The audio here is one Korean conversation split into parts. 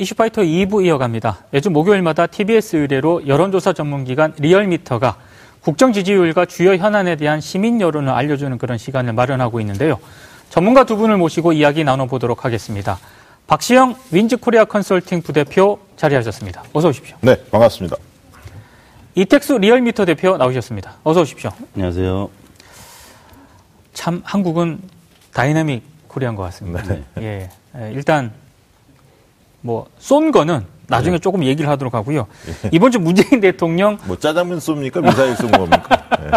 이슈파이터 2부 이어갑니다. 매주 목요일마다 TBS 의뢰로 여론조사 전문기관 리얼미터가 국정 지지율과 주요 현안에 대한 시민 여론을 알려주는 그런 시간을 마련하고 있는데요. 전문가 두 분을 모시고 이야기 나눠보도록 하겠습니다. 박시영 윈즈코리아 컨설팅 부대표 자리하셨습니다. 어서 오십시오. 네, 반갑습니다. 이택수 리얼미터 대표 나오셨습니다. 어서 오십시오. 안녕하세요. 참 한국은 dynamic Korea인 것 같습니다. 네. 예, 일단 뭐 쏜 거는 나중에 네. 조금 얘기를 하도록 하고요. 예. 이번 주 문재인 대통령 뭐 짜장면 쏩니까 미사일 쏜 겁니까? 네.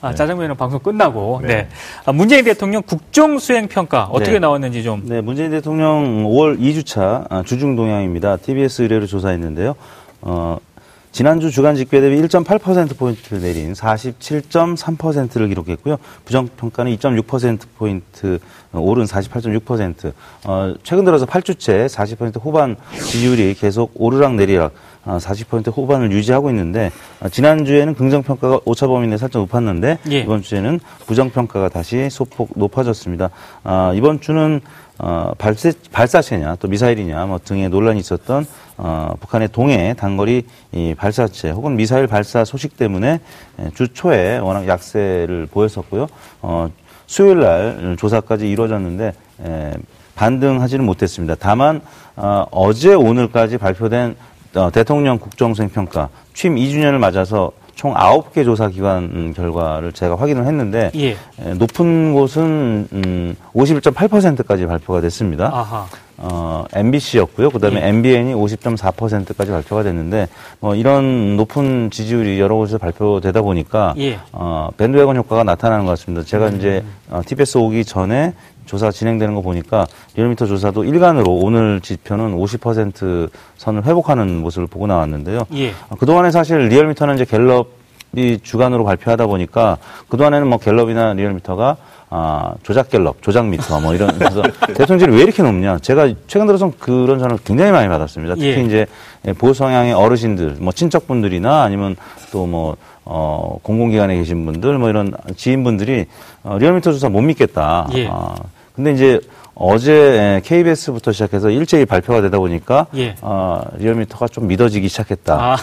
아, 짜장면은 방송 끝나고 네. 네. 아, 문재인 대통령 국정 수행 평가 어떻게 네. 나왔는지 좀. 네, 문재인 대통령 5월 2주차 아, 주중 동향입니다. TBS 의뢰로 조사했는데요. 어, 지난주 주간 집계 대비 1.8%포인트 내린 47.3%를 기록했고요. 부정평가는 2.6%포인트 오른 48.6%. 어, 최근 들어서 8주째 40% 후반 지지율이 계속 오르락 내리락 40% 어, 후반을 유지하고 있는데 어, 지난주에는 긍정평가가 오차범위 내 살짝 높았는데 예. 이번 주에는 부정평가가 다시 소폭 높아졌습니다. 어, 이번 주는 어, 발사, 발사체냐 또 미사일이냐 뭐 등의 논란이 있었던 어, 북한의 동해 단거리 이 발사체 혹은 미사일 발사 소식 때문에 주 초에 워낙 약세를 보였었고요. 어, 수요일 날 조사까지 이루어졌는데 에, 반등하지는 못했습니다. 다만 어, 어제 오늘까지 발표된 어, 대통령 국정수행 평가 취임 2주년을 맞아서 총 9개 조사 기관 결과를 제가 확인을 했는데 예. 높은 곳은 음, 51.8%까지 발표가 됐습니다. 아하. 어, MBC였고요. 그다음에 예. MBN이 50.4%까지 발표가 됐는데 뭐 이런 높은 지지율이 여러 곳에서 발표되다 보니까 예. 어, 밴드웨건 효과가 나타나는 것 같습니다. 제가 음. 이제 어, TBS 오기 전에 조사 진행되는 거 보니까 리얼미터 조사도 일간으로 오늘 지표는 50% 선을 회복하는 모습을 보고 나왔는데요. 예. 어, 그동안에 사실 리얼미터는 이제 갤럽이 주간으로 발표하다 보니까 그동안에는 뭐 갤럽이나 리얼미터가 아, 조작 갤럽, 조작 미터, 뭐 이런, 그래서 대통령 지지율이 왜 이렇게 높냐. 제가 최근 들어서 그런 전화를 굉장히 많이 받았습니다. 특히 예. 이제 보수 성향의 어르신들, 뭐 친척분들이나 아니면 또 뭐, 어, 공공기관에 계신 분들, 뭐 이런 지인분들이 어, 리얼미터 조사 못 믿겠다. 예. 아, 근데 이제 어제 KBS부터 시작해서 일제히 발표가 되다 보니까 예. 어, 리얼미터가 좀 믿어지기 시작했다. 아.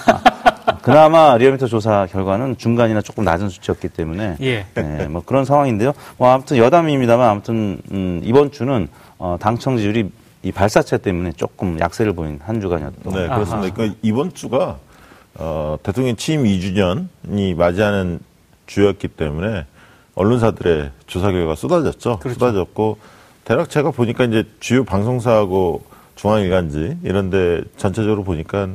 그나마 리얼미터 조사 결과는 중간이나 조금 낮은 수치였기 때문에 예. 네, 뭐 그런 상황인데요. 뭐 아무튼 여담입니다만 아무튼 음, 이번 주는 어, 당청 지율이 이 발사체 때문에 조금 약세를 보인 한 주간이었던. 네, 그렇습니다. 그러니까 이번 주가 어, 대통령 취임 2주년이 맞이하는 주였기 때문에 언론사들의 조사 결과가 쏟아졌죠. 그렇죠. 쏟아졌고 대략 제가 보니까 이제 주요 방송사하고 중앙일간지 이런데 전체적으로 보니까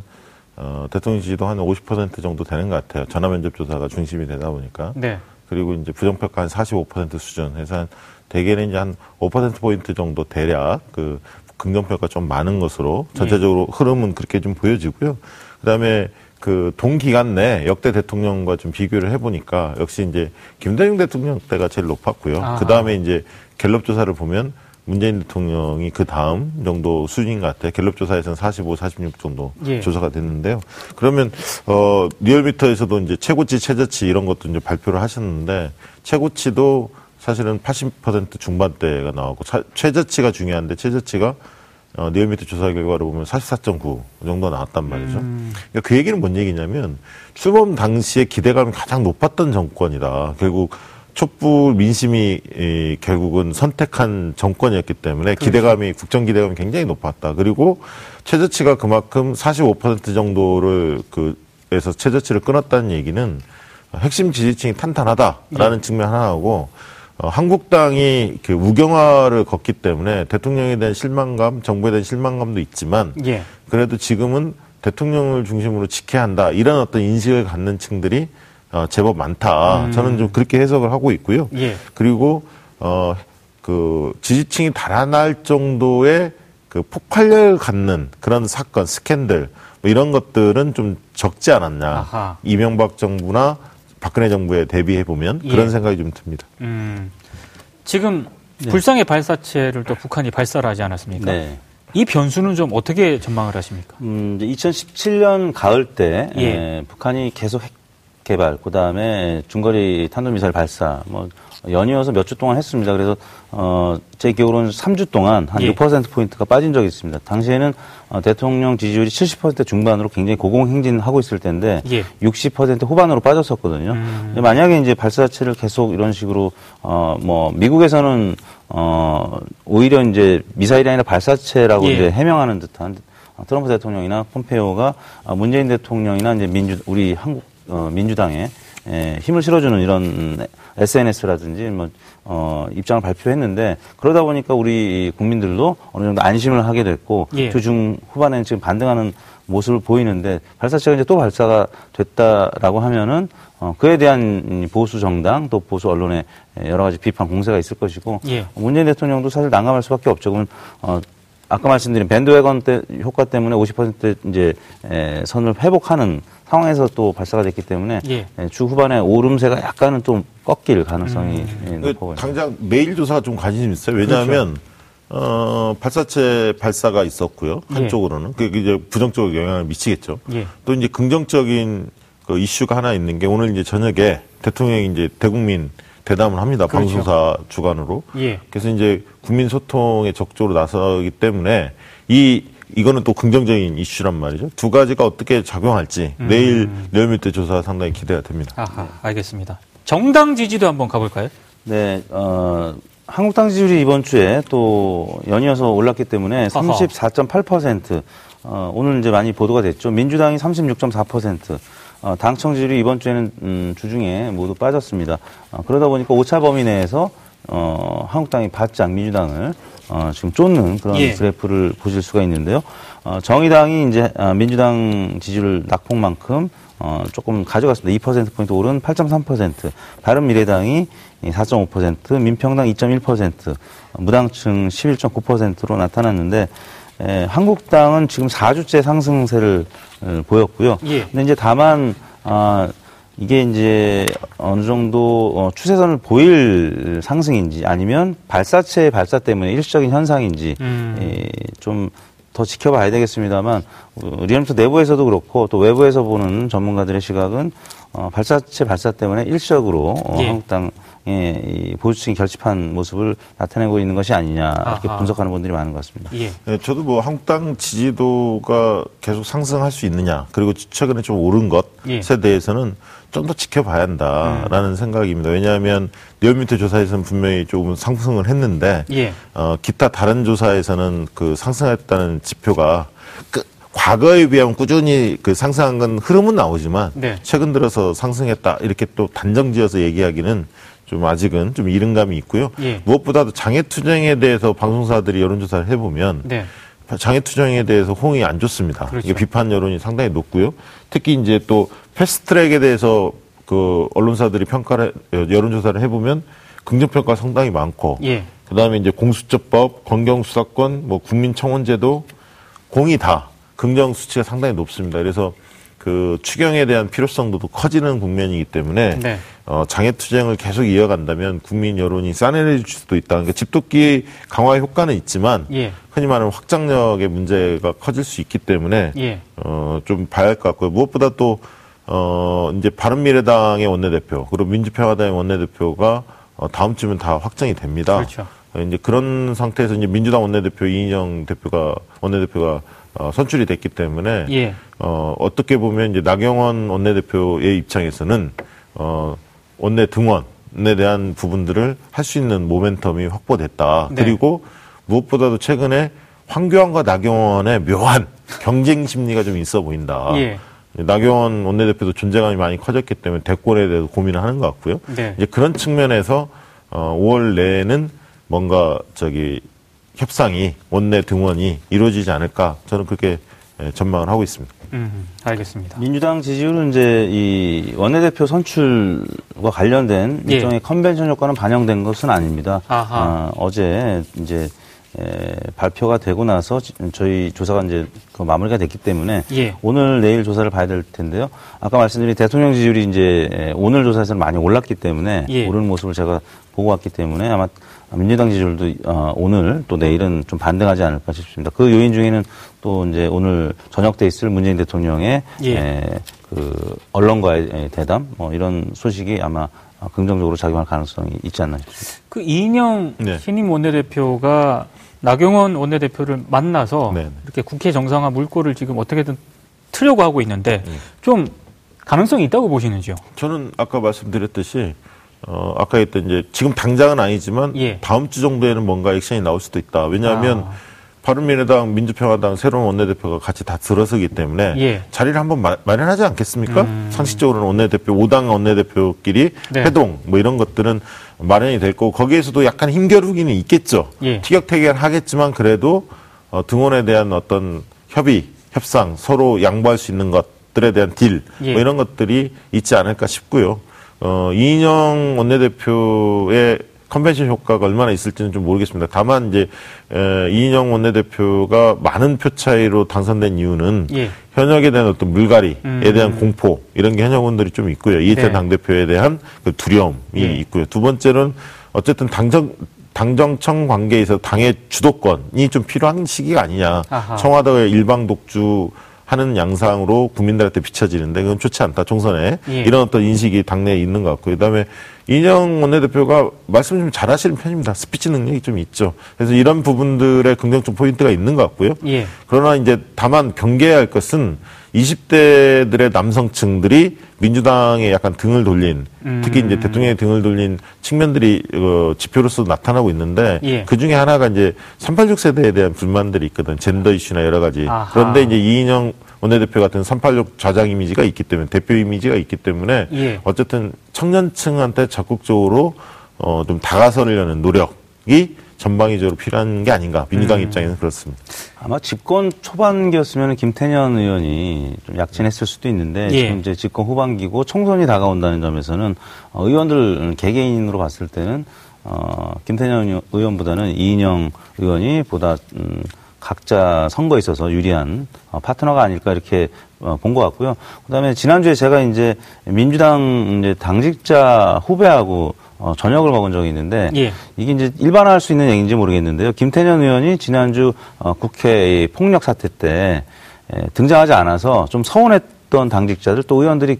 어, 대통령 지지도 한 50% 정도 되는 것 같아요. 전화 면접 조사가 중심이 되다 보니까. 네. 그리고 이제 부정평가 한 45% 수준 해서 한 대개는 이제 한 5% 포인트 정도 대략 그 긍정평가 좀 많은 것으로 전체적으로 네. 흐름은 그렇게 좀 보여지고요. 그 다음에 그 동기간 내 역대 대통령과 좀 비교를 해보니까 역시 이제 김대중 대통령 때가 제일 높았고요. 그 다음에 이제 갤럽 조사를 보면 문재인 대통령이 그 다음 정도 수준인 것 같아요. 갤럽 조사에서는 45, 46 정도 예. 조사가 됐는데요. 그러면 어 리얼미터에서도 이제 최고치, 최저치 이런 것도 이제 발표를 하셨는데 최고치도 사실은 80% 중반대가 나왔고 최저치가 중요한데 최저치가 어, 리얼미터 조사 결과를 보면 44.9 정도 나왔단 말이죠. 음. 그러니까 그 얘기는 뭔 얘기냐면 출범 당시에 기대감이 가장 높았던 정권이다. 결국 촛불 민심이 이, 결국은 선택한 정권이었기 때문에 그렇죠. 기대감이 국정 기대감이 굉장히 높았다. 그리고 최저치가 그만큼 45% 정도를 그에서 최저치를 끊었다는 얘기는 핵심 지지층이 탄탄하다라는 네. 측면 하나하고 어, 한국당이 그 우경화를 걷기 때문에 대통령에 대한 실망감, 정부에 대한 실망감도 있지만 예. 그래도 지금은 대통령을 중심으로 지켜야 한다 이런 어떤 인식을 갖는 층들이 어, 제법 많다. 음. 저는 좀 그렇게 해석을 하고 있고요. 예. 그리고 어, 그 지지층이 달아날 정도의 그 폭발력을 갖는 그런 사건, 스캔들 뭐 이런 것들은 좀 적지 않았냐. 아하. 이명박 정부나 박근혜 정부에 대비해 보면 예. 그런 생각이 좀 듭니다. 음, 지금 네. 불상의 발사체를 또 북한이 발사를 하지 않았습니까? 네. 이 변수는 좀 어떻게 전망을 하십니까? 음, 2017년 가을 때 예. 에, 북한이 계속 핵 개발, 그 다음에 중거리 탄도미사일 발사, 뭐 연이어서 몇 주 동안 했습니다. 그래서 어, 제 기억으로는 3주 동안 한 예. 6% 포인트가 빠진 적이 있습니다. 당시에는 어, 대통령 지지율이 70% 중반으로 굉장히 고공행진하고 있을 텐데 예. 60% 후반으로 빠졌었거든요. 음. 만약에 이제 발사체를 계속 이런 식으로 어, 뭐 미국에서는 어, 오히려 이제 미사일이 아니라 발사체라고 예. 이제 해명하는 듯한 어, 트럼프 대통령이나 폼페이오가 어, 문재인 대통령이나 이제 민주 우리 한국 어, 민주당에 에, 힘을 실어주는 이런 SNS라든지 뭐 어, 입장을 발표했는데 그러다 보니까 우리 국민들도 어느 정도 안심을 하게 됐고 예. 주중 후반에는 지금 반등하는 모습을 보이는데 발사체가 이제 또 발사가 됐다라고 하면은 어, 그에 대한 보수 정당 또 보수 언론의 여러 가지 비판 공세가 있을 것이고 예. 문재인 대통령도 사실 난감할 수밖에 없죠. 그러면 어, 아까 말씀드린 밴드웨건 때 효과 때문에 50% 이제 에, 선을 회복하는 상황에서 또 발사가 됐기 때문에 예. 에, 주 후반에 오름세가 약간은 좀 꺾일 가능성이 음. 예, 그 높아 보입니다. 당장 매일 조사 좀 관심 있어요. 왜냐하면 어, 발사체 발사가 있었고요. 예. 한쪽으로는 그게 이제 부정적 영향을 미치겠죠. 예. 또 이제 긍정적인 그 이슈가 하나 있는 게 오늘 이제 저녁에 대통령이 이제 대국민 대담을 합니다. 그렇죠. 방송사 주관으로. 예. 그래서 이제 국민 소통에 적극적으로 나서기 때문에 이 이거는 또 긍정적인 이슈란 말이죠. 두 가지가 어떻게 작용할지 음. 내일 리얼미터 조사 상당히 기대가 됩니다. 아하, 알겠습니다. 정당 지지도 한번 가볼까요? 네, 어, 한국당 지지율이 이번 주에 또 연이어서 올랐기 때문에 34.8%, 어, 오늘 이제 많이 보도가 됐죠. 민주당이 36.4%, 어, 당청 지지율이 이번 주에는 음, 주중에 모두 빠졌습니다. 어, 그러다 보니까 오차 범위 내에서 어, 한국당이 바짝 민주당을 어, 지금 쫓는 그런 예. 그래프를 보실 수가 있는데요. 어, 정의당이 이제 아, 민주당 지지율 낙폭만큼 어, 조금 가져갔습니다. 2%포인트 오른 8.3%, 바른미래당이 4.5%, 민평당 2.1%, 어, 무당층 11.9%로 나타났는데, 에, 한국당은 지금 4주째 상승세를 어, 보였고요. 예. 근데 이제 다만, 아, 이게 이제 어느 정도 어, 추세선을 보일 상승인지 아니면 발사체 발사 때문에 일시적인 현상인지 음. 예, 좀더 지켜봐야 되겠습니다만 어, 리얼미터 내부에서도 그렇고 또 외부에서 보는 전문가들의 시각은 어, 발사체 발사 때문에 일시적으로 어, 예. 한국당의 이 보수층이 결집한 모습을 나타내고 있는 것이 아니냐 이렇게 아하. 분석하는 분들이 많은 것 같습니다. 예. 네, 저도 뭐 한국당 지지도가 계속 상승할 수 있느냐, 그리고 최근에 좀 오른 예. 것에 대해서는 좀 더 지켜봐야 한다라는 생각입니다. 왜냐하면 리얼미터 조사에서는 분명히 조금 상승을 했는데, 예. 어, 기타 다른 조사에서는 그 상승했다는 지표가 그 과거에 비하면 꾸준히 그 상승한 건 흐름은 나오지만 네. 최근 들어서 상승했다 이렇게 또 단정지어서 얘기하기는 좀 아직은 좀 이른 감이 있고요. 예. 무엇보다도 장애 투쟁에 대해서 방송사들이 여론조사를 해보면 네. 장애 투쟁에 대해서 호응이 안 좋습니다. 그렇죠. 이게 비판 여론이 상당히 높고요. 특히 이제 또 패스트트랙에 대해서 그 언론사들이 평가를 해- 여론조사를 해보면 긍정평가 상당히 많고 예. 그다음에 이제 공수처법, 검경수사권, 뭐 국민청원제도 공이 다 긍정 수치가 상당히 높습니다. 그래서 그 추경에 대한 필요성도 더 커지는 국면이기 때문에 네. 어, 장애 투쟁을 계속 이어간다면 국민 여론이 싸늘해질 수도 있다. 그러니까 집도끼 강화 효과는 있지만 예. 흔히 말하는 확장력의 문제가 커질 수 있기 때문에 예. 어, 좀 봐야 할 것 같고요. 무엇보다 또, 어, 이제 바른미래당의 원내대표, 그리고 민주평화당의 원내대표가 어, 다음 주면 다 확정이 됩니다. 그렇죠. 어, 이제 그런 상태에서 이제 민주당 원내대표 이인영 대표가, 원내대표가 어, 선출이 됐기 때문에 예. 어, 어떻게 보면 이제 나경원 원내대표의 입장에서는 어, 원내 등원에 대한 부분들을 할 수 있는 모멘텀이 확보됐다. 네. 그리고 무엇보다도 최근에 황교안과 나경원의 묘한 경쟁 심리가 좀 있어 보인다. 예. 나경원 원내대표도 존재감이 많이 커졌기 때문에 대권에 대해서 고민을 하는 것 같고요. 네. 이제 그런 측면에서 어, 5월 내에는 뭔가 저기 협상이 원내 등원이 이루어지지 않을까 저는 그렇게 예, 전망을 하고 있습니다. 음, 알겠습니다. 민주당 지지율은 이제 이 원내대표 선출과 관련된 예. 일종의 컨벤션 효과는 반영된 것은 아닙니다. 아하. 어, 제 이제 에, 발표가 되고 나서 지- 저희 조사가 이제 그 마무리가 됐기 때문에 예. 오늘 내일 조사를 봐야 될 텐데요. 아까 말씀드린 대통령 지지율이 이제 에, 오늘 조사에서는 많이 올랐기 때문에 예. 오르는 모습을 제가 보고 왔기 때문에 아마 민주당 지지율도 어, 오늘 또 내일은 좀 반등하지 않을까 싶습니다. 그 요인 중에는 또 이제 오늘 저녁 때 있을 문재인 대통령의 예. 에, 그그 언론과의 대담 뭐 이런 소식이 아마 긍정적으로 작용할 가능성이 있지 않나 싶습니다. 그 이인영 네. 신임 원내대표가 나경원 원내대표를 만나서 네. 이렇게 국회 정상화 물꼬를 지금 어떻게든 틀려고 하고 있는데 네. 좀 가능성이 있다고 보시는지요? 저는 아까 말씀드렸듯이 어, 아까 했던 이제 지금 당장은 아니지만 예. 다음 주 정도에는 뭔가 액션이 나올 수도 있다. 왜냐하면 아. 바른미래당, 민주평화당 새로운 원내대표가 같이 다 들어서기 때문에 예. 자리를 한번 마, 련하지 않겠습니까? 음. 상식적으로는 원내대표, 5당 원내대표끼리 네. 회동 뭐 이런 것들은 마련이 될 거고 거기에서도 약간 힘겨루기는 있겠죠. 예. 티격태격 하겠지만 그래도 어, 등원에 대한 어떤 협의, 협상, 서로 양보할 수 있는 것들에 대한 딜, 뭐 예. 뭐 이런 것들이 있지 않을까 싶고요. 어, 이인영 원내대표의 컨벤션 효과가 얼마나 있을지는 좀 모르겠습니다. 다만 이제 에, 이인영 원내대표가 많은 표 차이로 당선된 이유는 예. 현역에 대한 어떤 물갈이에 음. 대한 공포 이런 게 현역원들이 좀 있고요. 이태현 네. 당대표에 대한 그 두려움이 예. 있고요. 두 번째는 어쨌든 당정 당정청 관계에서 당의 주도권이 좀 필요한 시기가 아니냐. 아하. 청와대의 일방 독주 하는 양상으로 국민들한테 비춰지는데 그건 좋지 않다. 총선에. 예. 이런 어떤 인식이 당내에 있는 것 같고 그다음에 이인영 원내대표가 말씀 좀 잘하시는 편입니다. 스피치 능력이 좀 있죠. 그래서 이런 부분들의 긍정적 포인트가 있는 것 같고요. 예. 그러나 이제 다만 경계해야 할 것은 20대들의 남성층들이 민주당에 약간 등을 돌린 음. 특히 이제 대통령의 등을 돌린 측면들이 어, 지표로서 나타나고 있는데 예. 그 중에 하나가 이제 386 세대에 대한 불만들이 있거든 젠더 이슈나 여러 가지 아하. 그런데 이제 이인영 원내대표 같은 386 좌장 이미지가 있기 때문에 대표 이미지가 있기 때문에 예. 어쨌든 청년층한테 적극적으로 어, 좀 다가서려는 노력이 전방위적으로 필요한 게 아닌가 민주당 음. 입장에는 그렇습니다. 아마 집권 초반기였으면 김태년 의원이 좀 약진했을 수도 있는데 예. 지금 이제 집권 후반기고 총선이 다가온다는 점에서는 어, 의원들 개개인으로 봤을 때는 어, 김태년 의원보다는 이인영 의원이 보다 음, 각자 선거에 있어서 유리한 어, 파트너가 아닐까 이렇게 어, 본것 같고요. 그다음에 지난주에 제가 이제 민주당 이제 당직자 후배하고 어, 저녁을 먹은 적이 있는데 예. 이게 이제 일반화할 수 있는 얘기인지 모르겠는데요. 김태년 의원이 지난주 어, 국회 폭력 사태 때 에, 등장하지 않아서 좀 서운했던 당직자들 또 의원들이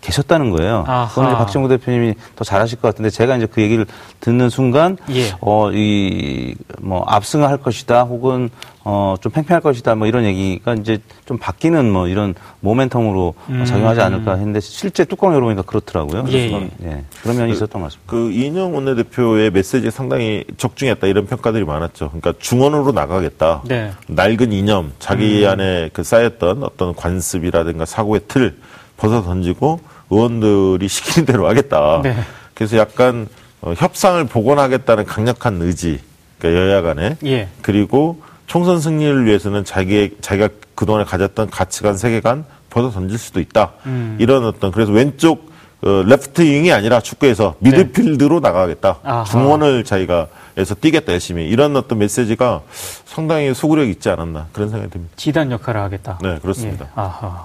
계셨다는 거예요. 아하. 그건 이제 박정우 대표님이 더 잘하실 것 같은데 제가 이제 그 얘기를 듣는 순간 예. 어이뭐 압승할 것이다 혹은 어좀 팽팽할 것이다 뭐 이런 얘기가 이제 좀 바뀌는 뭐 이런 모멘텀으로 음. 작용하지 않을까 했는데 실제 뚜껑 열어보니까 그렇더라고요. 예. 그래서 예. 그런 면이 그, 있었던 것 같습니다. 그 이인영 원내대표의 메시지 상당히 적중했다 이런 평가들이 많았죠. 그러니까 중원으로 나가겠다. 네. 낡은 이념, 자기 음. 안에 그 쌓였던 어떤 관습이라든가 사고의 틀 벗어 던지고 의원들이 시키는 대로 하겠다. 네. 그래서 약간 어, 협상을 복원하겠다는 강력한 의지, 그러니까 여야 간에 예. 그리고 총선 승리를 위해서는 자기 자기가 그동안에 가졌던 가치관, 세계관 벗어 던질 수도 있다. 음. 이런 어떤 그래서 왼쪽 어, 레프트 윙이 아니라 축구에서 네. 미드필드로 네. 나가겠다. 아하. 중원을 자기가 해서 뛰겠다 열심히 이런 어떤 메시지가 상당히 소구력 있지 않았나 그런 생각이 듭니다. 지단 역할을 하겠다. 네, 그렇습니다. 예. 아하.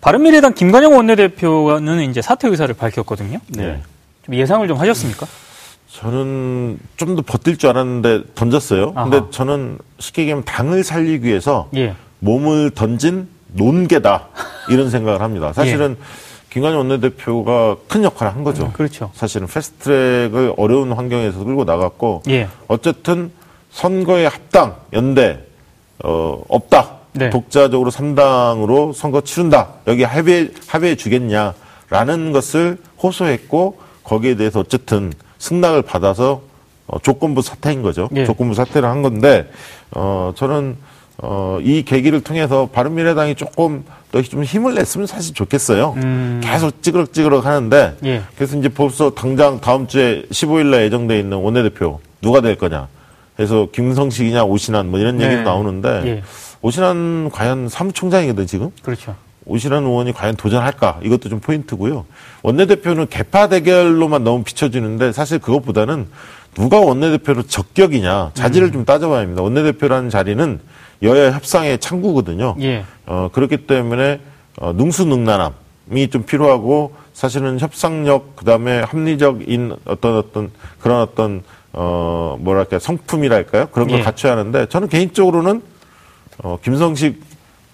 바른미래당 김관영 원내대표는 이제 사퇴 의사를 밝혔거든요. 네. 좀 예상을 좀 하셨습니까? 저는 좀 더 버틸 줄 알았는데 던졌어요. 아하. 근데 저는 쉽게 얘기하면 당을 살리기 위해서 예. 몸을 던진 논개다 이런 생각을 합니다. 사실은 예. 김관영 원내대표가 큰 역할을 한 거죠. 음, 그렇죠. 사실은 패스트트랙을 어려운 환경에서 끌고 나갔고 예. 어쨌든 선거에 합당 연대 어, 없다 네. 독자적으로 3당으로 선거 치른다. 여기 합의, 합의해 주겠냐라는 것을 호소했고 거기에 대해서 어쨌든 승낙을 받아서 어, 조건부 사퇴인 거죠. 예. 조건부 사퇴를 한 건데, 어, 저는, 어, 이 계기를 통해서 바른미래당이 조금 더 좀 힘을 냈으면 사실 좋겠어요. 음. 계속 찌그럭찌그럭 하는데, 예. 그래서 이제 벌써 당장 다음 주에 15일날 예정돼 있는 원내대표 누가 될 거냐. 그래서 김성식이냐 오신환 뭐 이런 네. 얘기도 나오는데, 예. 오신환 과연 사무총장이거든 지금. 그렇죠. 오신환 의원이 과연 도전할까 이것도 좀 포인트고요. 원내대표는 개파 대결로만 너무 비춰지는데 사실 그것보다는 누가 원내대표로 적격이냐 자질을 음. 좀 따져봐야 합니다. 원내대표라는 자리는 여야 협상의 창구거든요. 예. 어, 그렇기 때문에 어, 능수능란함이 좀 필요하고 사실은 협상력 그다음에 합리적인 어떤 어떤 그런 어떤 어 뭐랄까 성품이랄까요 그런 걸 예. 갖춰야 하는데 저는 개인적으로는 어, 김성식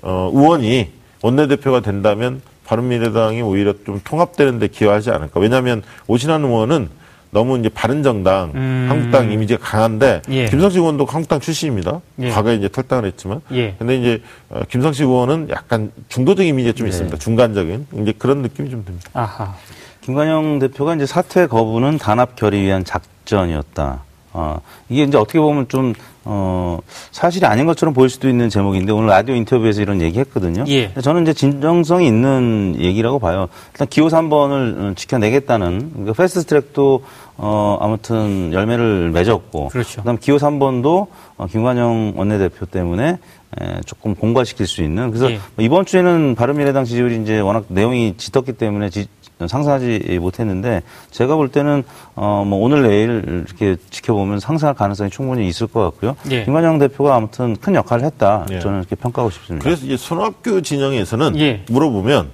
어, 의원이 원내대표가 된다면 바른미래당이 오히려 좀 통합되는 데 기여하지 않을까. 왜냐하면 오신환 의원은 너무 이제 바른정당, 음. 한국당 이미지가 강한데 예. 김성식 의원도 한국당 출신입니다. 예. 과거에 이제 탈당을 했지만. 예. 근데 이제 어, 김성식 의원은 약간 중도적 이미지가 좀 네. 있습니다. 중간적인 이제 그런 느낌이 좀 듭니다. 아하. 김관영 대표가 이제 사퇴 거부는 단합 결의 위한 작전이었다. 어, 이게 이제 어떻게 보면 좀, 어, 사실이 아닌 것처럼 보일 수도 있는 제목인데 오늘 라디오 인터뷰에서 이런 얘기 했거든요. 예. 저는 이제 진정성이 있는 얘기라고 봐요. 일단 기호 3번을 어, 지켜내겠다는, 그러니까 패스트 트랙도, 어, 아무튼 열매를 맺었고. 그렇죠. 그 다음 기호 3번도 어, 김관영 원내대표 때문에 에, 조금 공과시킬 수 있는. 그래서 예. 이번 주에는 바른미래당 지지율이 이제 워낙 내용이 짙었기 때문에 지, 상상하지 못했는데 제가 볼 때는 어 뭐 오늘 내일 이렇게 지켜보면 상상할 가능성이 충분히 있을 것 같고요. 예. 김관영 대표가 아무튼 큰 역할을 했다. 예. 저는 이렇게 평가하고 싶습니다. 그래서 이제 손학규 진영에서는 예. 물어보면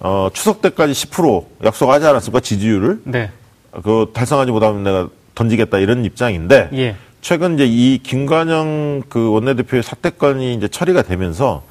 어 추석 때까지 10% 약속하지 않았습니까 지지율을? 네. 그 달성하지 못하면 내가 던지겠다 이런 입장인데 예. 최근 이제 이 김관영 그 원내대표의 사퇴권이 이제 처리가 되면서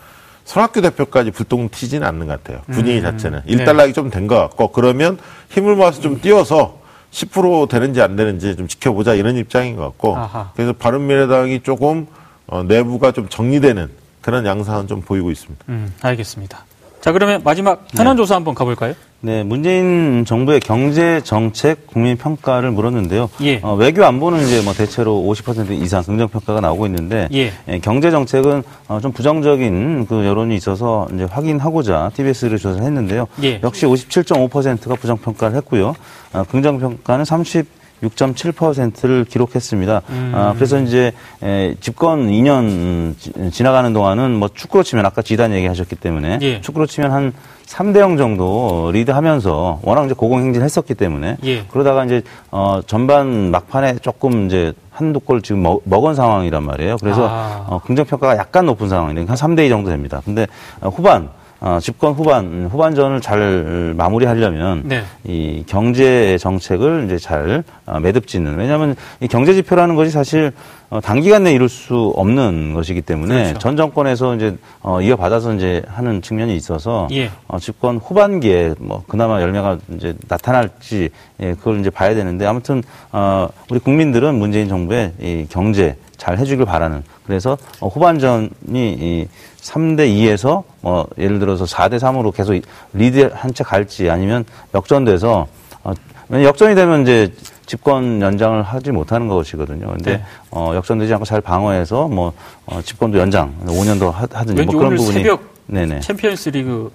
손학규 대표까지 불똥 튀지는 않는 것 같아요. 분위기 음, 자체는. 네. 일단락이 네. 좀된 것 같고 그러면 힘을 모아서 좀 띄워서 10% 되는지 안 되는지 좀 지켜보자 이런 입장인 것 같고 아하. 그래서 바른미래당이 조금 어, 내부가 좀 정리되는 그런 양상은 좀 보이고 있습니다. 음, 알겠습니다. 자 그러면 마지막 현안 조사 네. 한번 가볼까요? 네, 문재인 정부의 경제 정책 국민 평가를 물었는데요. 예. 어, 외교 안보는 이제 뭐 대체로 50% 이상 긍정 평가가 나오고 있는데 예. 예, 경제 정책은 어, 좀 부정적인 그 여론이 있어서 이제 확인하고자 TBS를 조사했는데요. 예. 역시 57.5%가 부정 평가를 했고요. 어, 긍정 평가는 30 6.7%를 기록했습니다. 음. 아, 그래서 이제 에, 집권 2년 지나가는 동안은 뭐 축구로 치면 아까 지단 얘기하셨기 때문에 예. 축구로 치면 한 3대 0 정도 리드하면서 워낙 이제 고공행진했었기 때문에 예. 그러다가 이제 어 전반 막판에 조금 이제 한두 골 지금 먹, 먹은 상황이란 말이에요. 그래서 아. 어, 긍정 평가가 약간 높은 상황인데 한 3대 2 정도 됩니다. 근데 어, 후반 어, 집권 후반 후반전을 잘 마무리하려면 네. 이 경제 정책을 이제 잘 어, 매듭짓는 왜냐하면 이 경제 지표라는 것이 사실 어, 단기간 내에 이룰 수 없는 것이기 때문에 그렇죠. 전 정권에서 이제 어, 이어받아서 이제 하는 측면이 있어서 예. 어, 집권 후반기에 뭐 그나마 열매가 이제 나타날지 예, 그걸 이제 봐야 되는데 아무튼 어, 우리 국민들은 문재인 정부의 이 경제 잘 해주길 바라는 그래서 어, 후반전이 이 3대 2에서 뭐 예를 들어서 4대 3으로 계속 리드 한 채 갈지 아니면 역전돼서 어, 역전이 되면 이제 집권 연장을 하지 못하는 것이거든요. 근데 네. 어, 역전되지 않고 잘 방어해서 뭐 어, 집권도 연장 5년 더 하든지 뭐 그런 부분이 새벽 네네. 챔피언스리그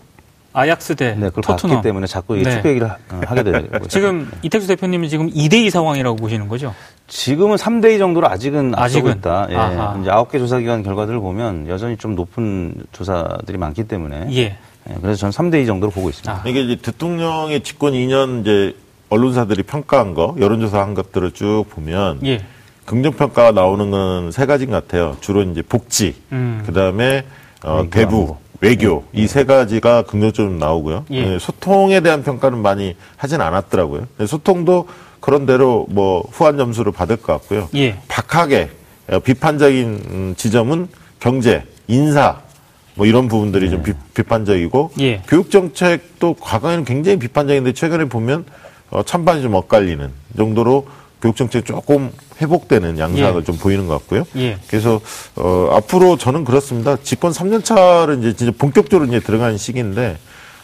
아약스 대 네, 그걸 토트넘. 봤기 때문에 자꾸 네. 축구 얘기를 하게 되는 거죠. 지금 이택수 대표님은 지금 2대2 상황이라고 보시는 거죠? 지금은 3대2 정도로 아직은 아직은? 있다. 예. 이제 9개 조사 기관 결과들을 보면 여전히 좀 높은 조사들이 많기 때문에. 예. 예 그래서 저는 3대2 정도로 보고 있습니다. 아. 이게 이제 대통령의 집권 2년 이제 언론사들이 평가한 거, 여론조사 한 것들을 쭉 보면. 예. 긍정 평가가 나오는 건 세 가지인 것 같아요. 주로 이제 복지, 음. 그 다음에 어, 대부, 외교 이 세 가지가 긍정적으로 나오고요. 예. 네, 소통에 대한 평가는 많이 하진 않았더라고요. 소통도 그런대로 뭐 후한 점수를 받을 것 같고요. 예. 박하게 어, 비판적인 음, 지점은 경제, 인사 뭐 이런 부분들이 네. 좀 비, 판적이고 예. 교육 정책도 과거에는 굉장히 비판적인데 최근에 보면 어, 찬반이 좀 엇갈리는 정도로 교육 정책 조금 회복되는 양상을 예. 좀 보이는 것 같고요. 예. 그래서 어, 앞으로 저는 그렇습니다. 집권 3년 차를 이제 진짜 본격적으로 이제 들어가는 시기인데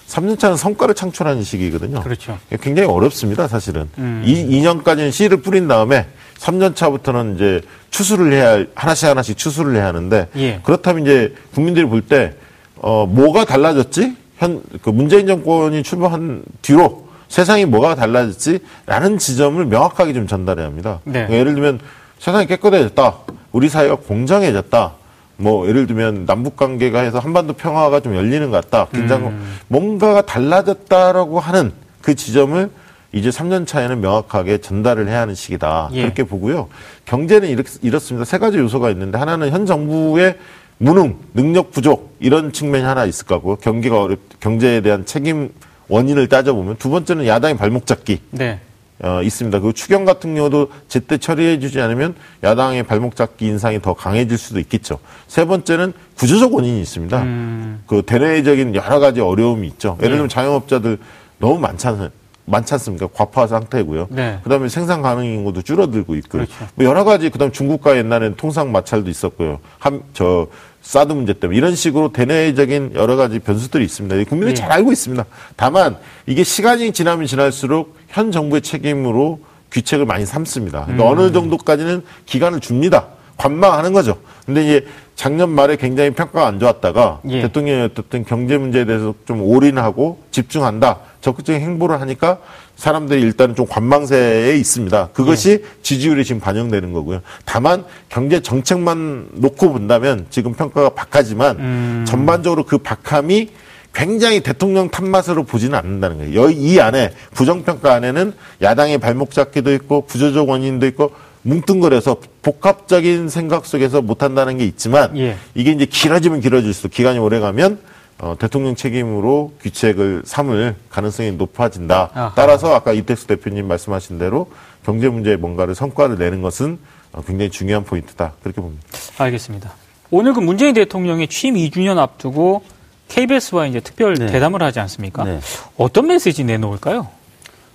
3년 차는 성과를 창출하는 시기거든요. 그렇죠. 굉장히 어렵습니다, 사실은. 음. 이 2년까지는 씨를 뿌린 다음에 3년 차부터는 이제 추수를 해야 하나씩 하나씩 추수를 해야 하는데 예. 그렇다면 이제 국민들이 볼 때 어, 뭐가 달라졌지? 현 그 문재인 정권이 출범한 뒤로 세상이 뭐가 달라졌지라는 지점을 명확하게 좀 전달해야 합니다. 네. 그러니까 예를 들면 세상이 깨끗해졌다. 우리 사회가 공정해졌다. 뭐 예를 들면 남북 관계가 해서 한반도 평화가 좀 열리는 것 같다. 긴장 음. 뭔가가 달라졌다라고 하는 그 지점을 이제 3년 차에는 명확하게 전달을 해야 하는 시기다. 예. 그렇게 보고요. 경제는 이렇, 이렇습니다. 세 가지 요소가 있는데 하나는 현 정부의 무능, 능력 부족 이런 측면이 하나 있을 거고 경기가 어렵 경제에 대한 책임 원인을 따져보면 두 번째는 야당의 발목 잡기. 네. 어, 있습니다. 그 추경 같은 경우도 제때 처리해주지 않으면 야당의 발목 잡기 인상이 더 강해질 수도 있겠죠. 세 번째는 구조적 원인이 있습니다. 음. 그 대내적인 여러 가지 어려움이 있죠. 예를 들면 네. 자영업자들 너무 많잖아요. 많지 않습니까? 과파 상태고요. 네. 그다음에 생산 가능 인구도 줄어들고 있고 그렇죠. 뭐 여러 가지 그다음 중국과 옛날에는 통상 마찰도 있었고요. 한 저 사드 문제 때문에 이런 식으로 대내적인 여러 가지 변수들이 있습니다. 국민이 네. 잘 알고 있습니다. 다만 이게 시간이 지나면 지날수록 현 정부의 책임으로 귀책을 많이 삼습니다. 그러니까 음. 어느 정도까지는 기간을 줍니다. 관망하는 거죠. 근데 이제 작년 말에 굉장히 평가가 안 좋았다가 예. 대통령이 어쨌든 경제 문제에 대해서 좀 올인하고 집중한다. 적극적인 행보를 하니까 사람들이 일단은 좀 관망세에 있습니다. 그것이 예. 지지율에 지금 반영되는 거고요. 다만 경제 정책만 놓고 본다면 지금 평가가 박하지만 음. 전반적으로 그 박함이 굉장히 대통령 탓맛으로 보지는 않는다는 거예요. 이 안에 부정평가 안에는 야당의 발목 잡기도 있고 구조적 원인도 있고 뭉뚱그려서 복합적인 생각 속에서 못한다는 게 있지만 예. 이게 이제 길어지면 길어질수록 기간이 오래가면 어, 대통령 책임으로 귀책을 삼을 가능성이 높아진다. 아하. 따라서 아까 이택수 대표님 말씀하신 대로 경제 문제에 뭔가를 성과를 내는 것은 어, 굉장히 중요한 포인트다. 그렇게 봅니다. 알겠습니다. 오늘 그 문재인 대통령이 취임 2주년 앞두고 KBS와 이제 특별 네. 대담을 하지 않습니까? 네. 어떤 메시지 내놓을까요?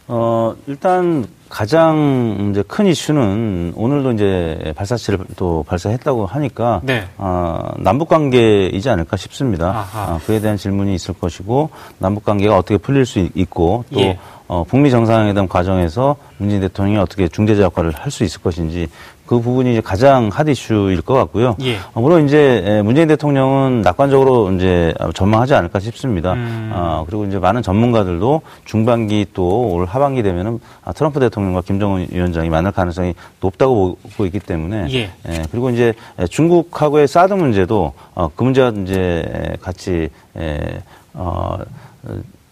어, 일단 가장 이제 큰 이슈는 오늘도 이제 발사체를 또 발사했다고 하니까 네. 어, 남북 관계이지 않을까 싶습니다. 어, 그에 대한 질문이 있을 것이고 남북 관계가 어떻게 풀릴 수 있고 또 예. 어, 북미 정상회담 과정에서 문재인 대통령이 어떻게 중재자 역할을 할 수 있을 것인지 그 부분이 이제 가장 핫 이슈일 것 같고요. 예. 어, 물론 이제 문재인 대통령은 낙관적으로 이제 전망하지 않을까 싶습니다. 음. 어, 그리고 이제 많은 전문가들도 중반기 또 올 하반기 되면은 아, 트럼프 대통령과 김정은 위원장이 만날 가능성이 높다고 보고 있기 때문에 예. 예, 그리고 이제 중국하고의 사드 문제도 어, 그 문제가 이제 같이 에, 어,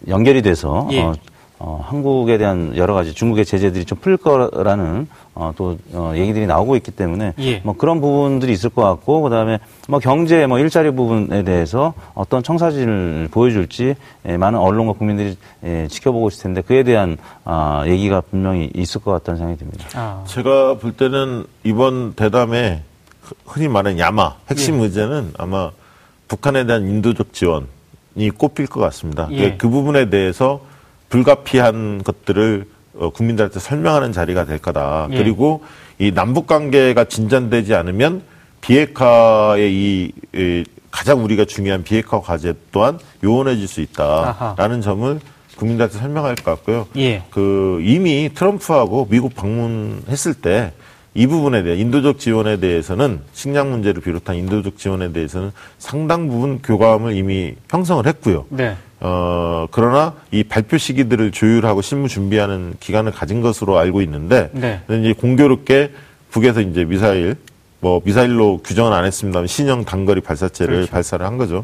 연결이 돼서 예. 어, 어, 한국에 대한 여러 가지 중국의 제재들이 좀풀 거라는 어, 또 어, 얘기들이 나오고 있기 때문에 예. 뭐 그런 부분들이 있을 것 같고 그다음에 뭐 경제 뭐 일자리 부분에 대해서 어떤 청사진을 보여줄지 예, 많은 언론과 국민들이 예, 지켜보고 있을 텐데 그에 대한 아, 얘기가 분명히 있을 것 같다는 생각이 듭니다. 아. 제가 볼 때는 이번 대담에 흔히 말하는 야마 핵심 예. 의제는 아마 북한에 대한 인도적 지원이 꼽힐 것 같습니다. 예. 그 부분에 대해서 불가피한 것들을 어, 국민들한테 설명하는 자리가 될 거다. 예. 그리고 이 남북 관계가 진전되지 않으면 비핵화의 이, 이 가장 우리가 중요한 비핵화 과제 또한 요원해질 수 있다라는 아하. 점을 국민들한테 설명할 것 같고요. 예. 그 이미 트럼프하고 미국 방문했을 때 이 부분에 대해 인도적 지원에 대해서는 식량 문제를 비롯한 인도적 지원에 대해서는 상당 부분 교감을 이미 형성을 했고요. 네. 어, 그러나 이 발표 시기들을 조율하고 실무 준비하는 기간을 가진 것으로 알고 있는데, 네. 이제 공교롭게 북에서 이제 미사일, 뭐 미사일로 규정은 안 했습니다만 신형 단거리 발사체를 그렇죠. 발사를 한 거죠.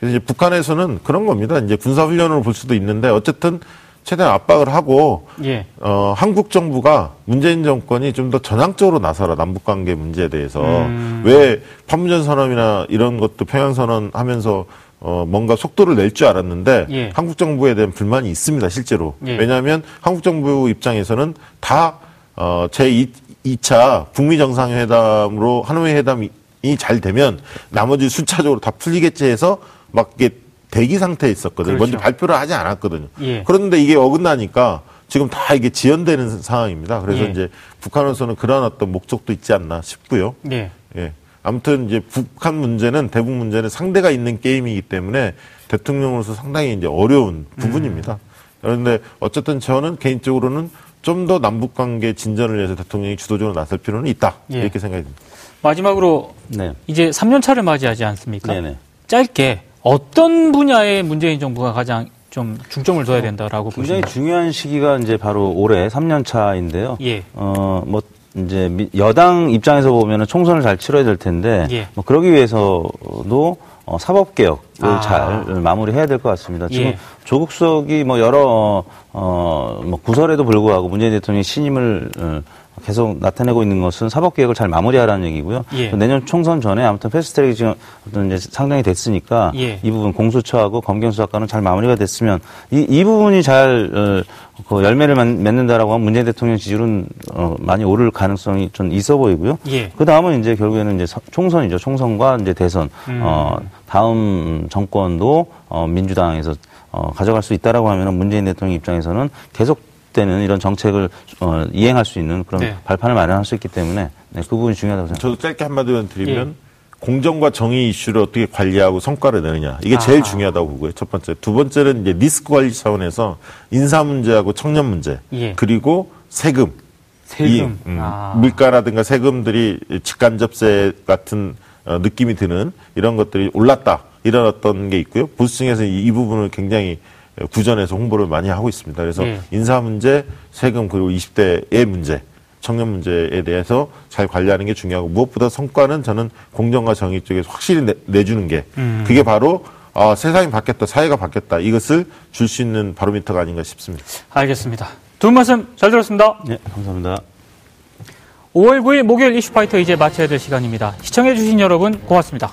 그래서 이제 북한에서는 그런 겁니다. 이제 군사 훈련으로 볼 수도 있는데 어쨌든 최대한 압박을 하고 예. 어, 한국 정부가 문재인 정권이 좀 더 전향적으로 나서라 남북 관계 문제에 대해서 음. 왜 판문점 선언이나 이런 것도 평양 선언 하면서 어, 뭔가 속도를 낼 줄 알았는데 예. 한국 정부에 대한 불만이 있습니다, 실제로. 예. 왜냐하면 한국 정부 입장에서는 다 어, 제 2차 북미 정상회담으로 하노이 회담이 잘 되면 나머지 순차적으로 다 풀리겠지 해서 막 이게 대기 상태에 있었거든요. 그렇죠. 먼저 발표를 하지 않았거든요. 예. 그런데 이게 어긋나니까 지금 다 이게 지연되는 상황입니다. 그래서 예. 이제 북한으로서는 그러한 어떤 목적도 있지 않나 싶고요. 예. 예. 아무튼 이제 북한 문제는 대북 문제는 상대가 있는 게임이기 때문에 대통령으로서 상당히 이제 어려운 부분입니다. 음. 그런데 어쨌든 저는 개인적으로는 좀 더 남북 관계 진전을 위해서 대통령이 주도적으로 나설 필요는 있다. 예. 이렇게 생각이 듭니다. 마지막으로 네. 이제 3년 차를 맞이하지 않습니까? 네네. 짧게 어떤 분야에 문재인 정부가 가장 좀 중점을 둬야 된다라고 굉장히 보시나요? 중요한 시기가 이제 바로 올해 3년 차인데요. 예. 어뭐 이제 여당 입장에서 보면은 총선을 잘 치러야 될 텐데 예. 뭐 그러기 위해서도 어, 사법 개혁을 아. 잘 마무리해야 될 것 같습니다. 지금 예. 조국 수석이 뭐 여러 어 뭐 구설에도 불구하고 문재인 대통령이 신임을 어, 계속 나타내고 있는 것은 사법 개혁을 잘 마무리하라는 얘기고요. 예. 내년 총선 전에 아무튼 패스트트랙이 지금 어떤 이제 상당히 됐으니까 예. 이 부분 공수처하고 검경수사과는 잘 마무리가 됐으면 이, 이 부분이 잘 어, 그 열매를 맺- 맺는다라고 하면 문재인 대통령 지지율은 어, 많이 오를 가능성이 좀 있어 보이고요. 예. 그 다음은 이제 결국에는 이제 서- 총선이죠. 총선과 이제 대선. 음. 어, 다음 정권도 어, 민주당에서 어, 가져갈 수 있다라고 하면 문재인 대통령 입장에서는 계속 되는 이런 정책을 어, 이행할 수 있는 그런 네. 발판을 마련할 수 있기 때문에 네, 그 부분이 중요하다고 생각합니다. 저도 짧게 한마디만 드리면 예. 공정과 정의 이슈를 어떻게 관리하고 성과를 내느냐 이게 제일 아하. 중요하다고 보고요. 첫 번째, 두 번째는 이제 리스크 관리 차원에서 인사 문제하고 청년 문제 예. 그리고 세금, 세금. 이, 음, 아. 물가라든가 세금들이 직간 접세 같은 어, 느낌이 드는 이런 것들이 올랐다 이런 어떤 게 있고요. 보수층에서 이, 이 부분을 굉장히 구전해서 홍보를 많이 하고 있습니다. 그래서 예. 인사 문제, 세금 그리고 20대의 문제, 청년 문제에 대해서 잘 관리하는 게 중요하고 무엇보다 성과는 저는 공정과 정의 쪽에서 확실히 내, 주는 게 음. 그게 바로 아, 세상이 바뀌었다, 사회가 바뀌었다 이것을 줄 수 있는 바로미터가 아닌가 싶습니다. 알겠습니다. 두 분 말씀 잘 들었습니다. 네, 감사합니다. 5월 9일 목요일 이슈파이터 이제 마쳐야 될 시간입니다. 시청해주신 여러분 고맙습니다.